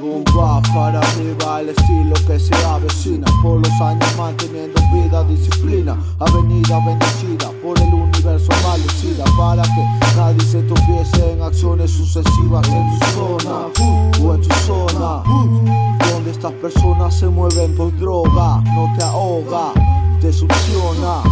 Rumba para arriba el estilo que se avecina. Por los años manteniendo vida, disciplina. Avenida bendecida por el universo maldecida. Para que nadie se tropiece en acciones sucesivas en tu zona. O en tu zona. Donde estas personas se mueven por droga No te ahoga, te succiona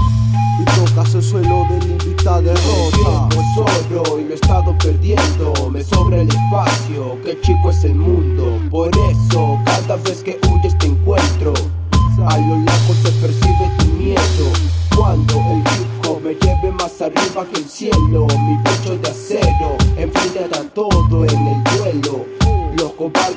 y tocas el suelo del invitado derrota. Pues solo y lo he estado perdiendo. Me sobra el espacio, que chico es el mundo. Por eso, cada vez que huyes te encuentro. A lo lejos se percibe tu miedo. Cuando el hip me lleve más arriba que el cielo. Mi pecho de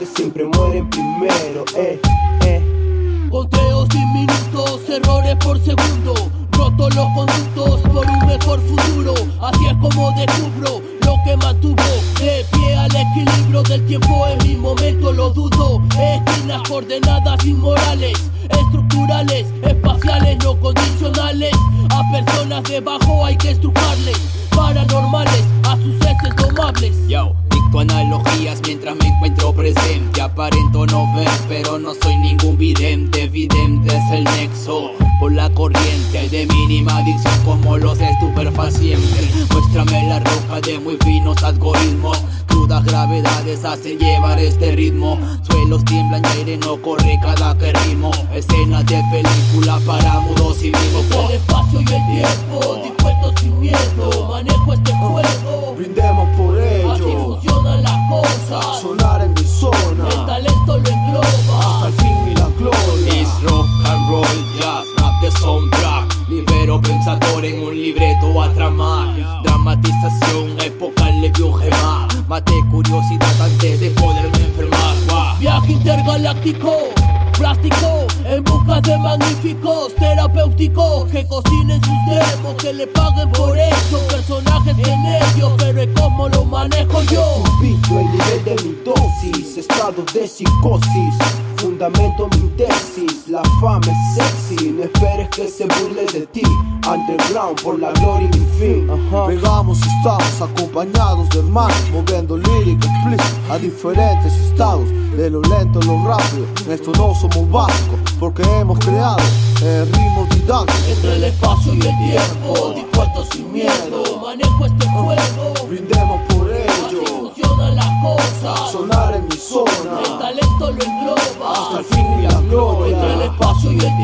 Siempre mueren primero, eh, eh. Conteos diminutos, errores por segundo roto los conductos por un mejor futuro. Así es como descubro lo que mantuvo de pie al equilibrio del tiempo. En mi momento lo dudo. Esquinas coordenadas inmorales, estructurales, espaciales, no condicionales. A personas debajo hay que estrujarles. Paranormales, a sus heces domables. Yo, dicto analogías mientras me encuentro presente. Aparento no ver, pero no soy ningún vidente. Vidente es el nexo por la corriente de mínima adicción como los estupefacientes. Muéstrame la roca de muy finos algoritmos. Crudas gravedades hacen llevar este ritmo. Suelos tiemblan y aire no corre cada que rimo. Escenas de película para mudos y vivos. El espacio y el tiempo, dispuesto sin miedo. Manejo este juego. Brindemos por Sonar en mi zona. El talento lo engloba. Hasta el fin y la gloria. Es rock and roll, jazz, rap de sombra. Libero pensador en un libreto a tramar. Dramatización, época le vio gemar. Mate curiosidad antes de poderme enfermar. Viaje intergaláctico, plástico, en busca de magníficos terapéuticos que cocinen sus demos, que le paguen por eso. Personajes en ellos, pero es como lo manejo yo. Psicosis. Fundamento mi tesis, la fama es sexy. No esperes que se burle de ti. Underground por la gloria y mi fin. Ajá. Pegamos y estamos acompañados de hermanos Moviendo lírica explícita a diferentes estados De lo lento a lo rápido En esto no somos básicos Porque hemos creado el ritmo didáctico Entre el espacio y el tiempo, dispuesto sin miedo, manejo este juego.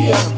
Espacio